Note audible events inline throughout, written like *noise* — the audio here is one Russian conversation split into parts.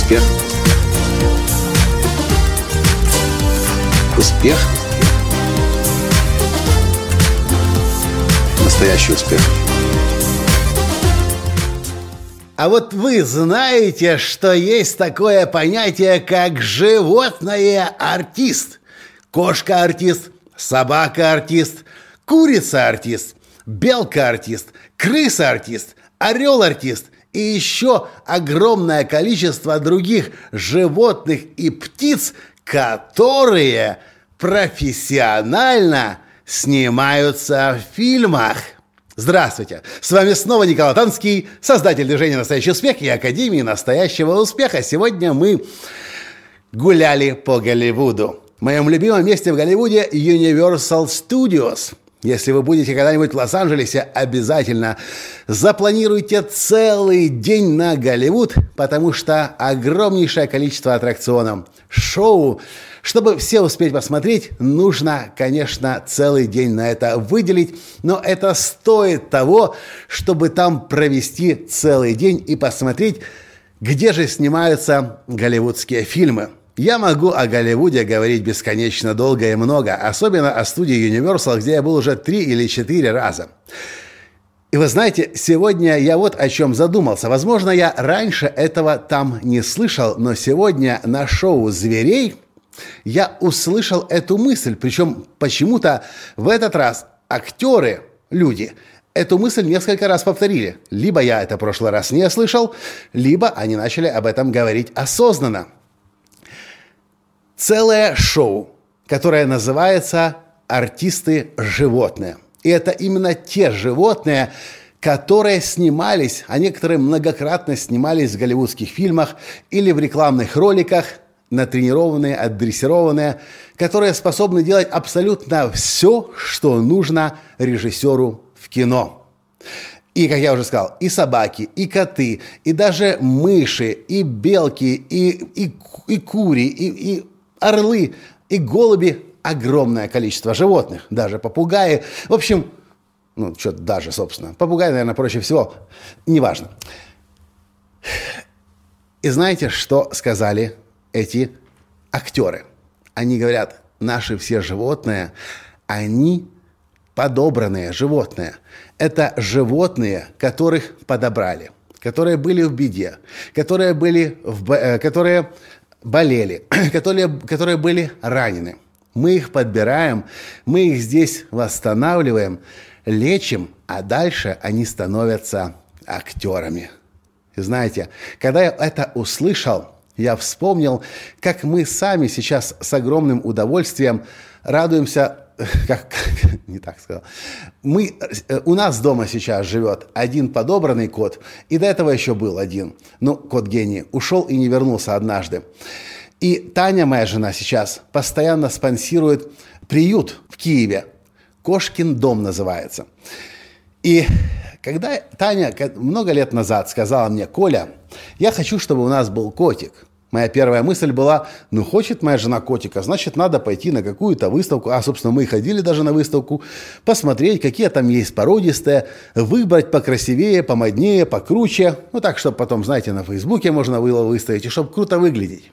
Успех. Успех. Настоящий успех. А вот вы знаете, что есть такое понятие, как животное-артист. Кошка-артист, собака-артист, курица-артист, белка-артист, крыса-артист, орел-артист – и еще огромное количество других животных и птиц, которые профессионально снимаются в фильмах. Здравствуйте! С вами снова Николай Танский, создатель движения «Настоящий успех» и Академии настоящего успеха. Сегодня мы гуляли по Голливуду. В моем любимом месте в Голливуде Universal Studios – если вы будете когда-нибудь в Лос-Анджелесе, обязательно запланируйте целый день на Голливуд, потому что огромнейшее количество аттракционов, шоу. Чтобы все успеть посмотреть, нужно, конечно, целый день на это выделить, но это стоит того, чтобы там провести целый день и посмотреть, где же снимаются голливудские фильмы. Я могу о Голливуде говорить бесконечно долго и много, особенно о студии Universal, где я был уже три или четыре раза. И вы знаете, сегодня я вот о чем задумался. Возможно, я раньше этого там не слышал, но сегодня на шоу «Зверей» я услышал эту мысль. Причем почему-то в этот раз актеры, люди, эту мысль несколько раз повторили. Либо я это в прошлый раз не слышал, либо они начали об этом говорить осознанно целое шоу, которое называется «Артисты животные». И это именно те животные, которые снимались, а некоторые многократно снимались в голливудских фильмах или в рекламных роликах, натренированные, отдрессированные, которые способны делать абсолютно все, что нужно режиссеру в кино. И, как я уже сказал, и собаки, и коты, и даже мыши, и белки, и, и, и кури, и, и орлы и голуби, огромное количество животных, даже попугаи. В общем, ну, что даже, собственно, попугаи, наверное, проще всего, неважно. И знаете, что сказали эти актеры? Они говорят, наши все животные, они подобранные животные. Это животные, которых подобрали, которые были в беде, которые были в, э, которые болели, *clears throat* которые, которые были ранены. Мы их подбираем, мы их здесь восстанавливаем, лечим, а дальше они становятся актерами. Знаете, когда я это услышал, я вспомнил, как мы сами сейчас с огромным удовольствием радуемся как, *laughs* как не так сказал. Мы, э, у нас дома сейчас живет один подобранный кот, и до этого еще был один. Ну, кот гений. Ушел и не вернулся однажды. И Таня, моя жена, сейчас постоянно спонсирует приют в Киеве. Кошкин дом называется. И когда Таня много лет назад сказала мне, Коля, я хочу, чтобы у нас был котик – Моя первая мысль была, ну хочет моя жена котика, значит надо пойти на какую-то выставку, а собственно мы ходили даже на выставку, посмотреть, какие там есть породистые, выбрать покрасивее, помоднее, покруче, ну так, чтобы потом, знаете, на Фейсбуке можно было выставить, и чтобы круто выглядеть.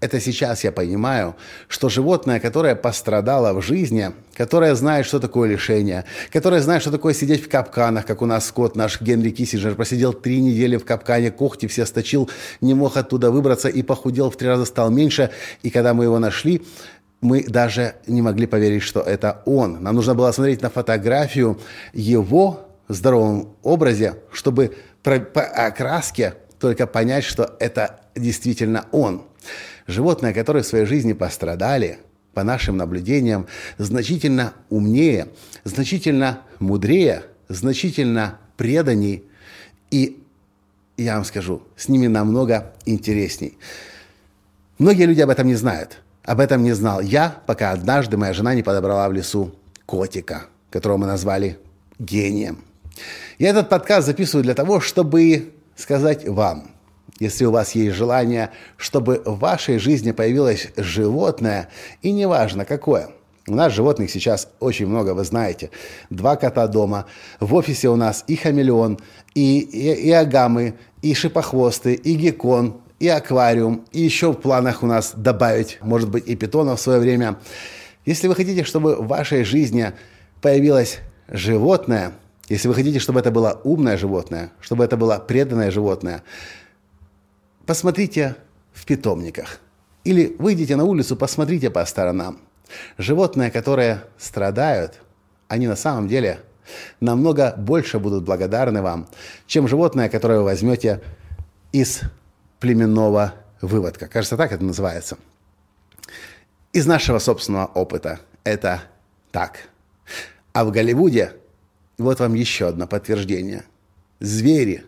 Это сейчас я понимаю, что животное, которое пострадало в жизни, которое знает, что такое лишение, которое знает, что такое сидеть в капканах, как у нас Скотт, наш Генри Киссинджер, просидел три недели в капкане, когти все сточил, не мог оттуда выбраться и похудел, в три раза стал меньше. И когда мы его нашли, мы даже не могли поверить, что это он. Нам нужно было смотреть на фотографию его в здоровом образе, чтобы по окраске только понять, что это действительно он. Животные, которые в своей жизни пострадали, по нашим наблюдениям, значительно умнее, значительно мудрее, значительно преданней. И я вам скажу, с ними намного интересней. Многие люди об этом не знают. Об этом не знал я, пока однажды моя жена не подобрала в лесу котика, которого мы назвали гением. Я этот подкаст записываю для того, чтобы сказать вам, если у вас есть желание, чтобы в вашей жизни появилось животное, и неважно какое. У нас животных сейчас очень много, вы знаете. Два кота дома. В офисе у нас и хамелеон, и, и, и агамы, и шипохвосты, и геккон, и аквариум, и еще в планах у нас добавить, может быть, и питона в свое время. Если вы хотите, чтобы в вашей жизни появилось животное, если вы хотите, чтобы это было умное животное, чтобы это было преданное животное, посмотрите в питомниках. Или выйдите на улицу, посмотрите по сторонам. Животные, которые страдают, они на самом деле намного больше будут благодарны вам, чем животное, которое вы возьмете из племенного выводка. Кажется, так это называется. Из нашего собственного опыта это так. А в Голливуде вот вам еще одно подтверждение. Звери,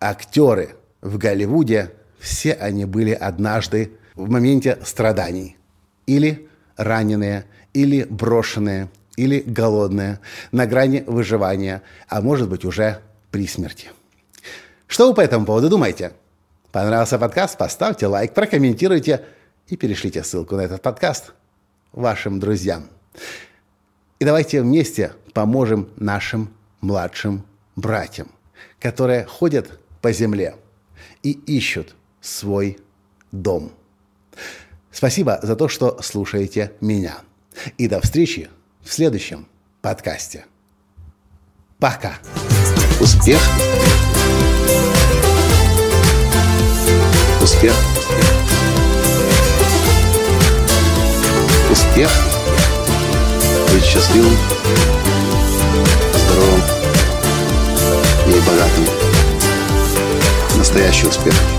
актеры в Голливуде, все они были однажды в моменте страданий. Или раненые, или брошенные, или голодные, на грани выживания, а может быть уже при смерти. Что вы по этому поводу думаете? Понравился подкаст? Поставьте лайк, прокомментируйте и перешлите ссылку на этот подкаст вашим друзьям. И давайте вместе поможем нашим младшим братьям, которые ходят по земле и ищут свой дом. Спасибо за то, что слушаете меня. И до встречи в следующем подкасте. Пока. Успех. Успех. Успех. Быть счастливым, здоровым и богатым. Настоящий успех.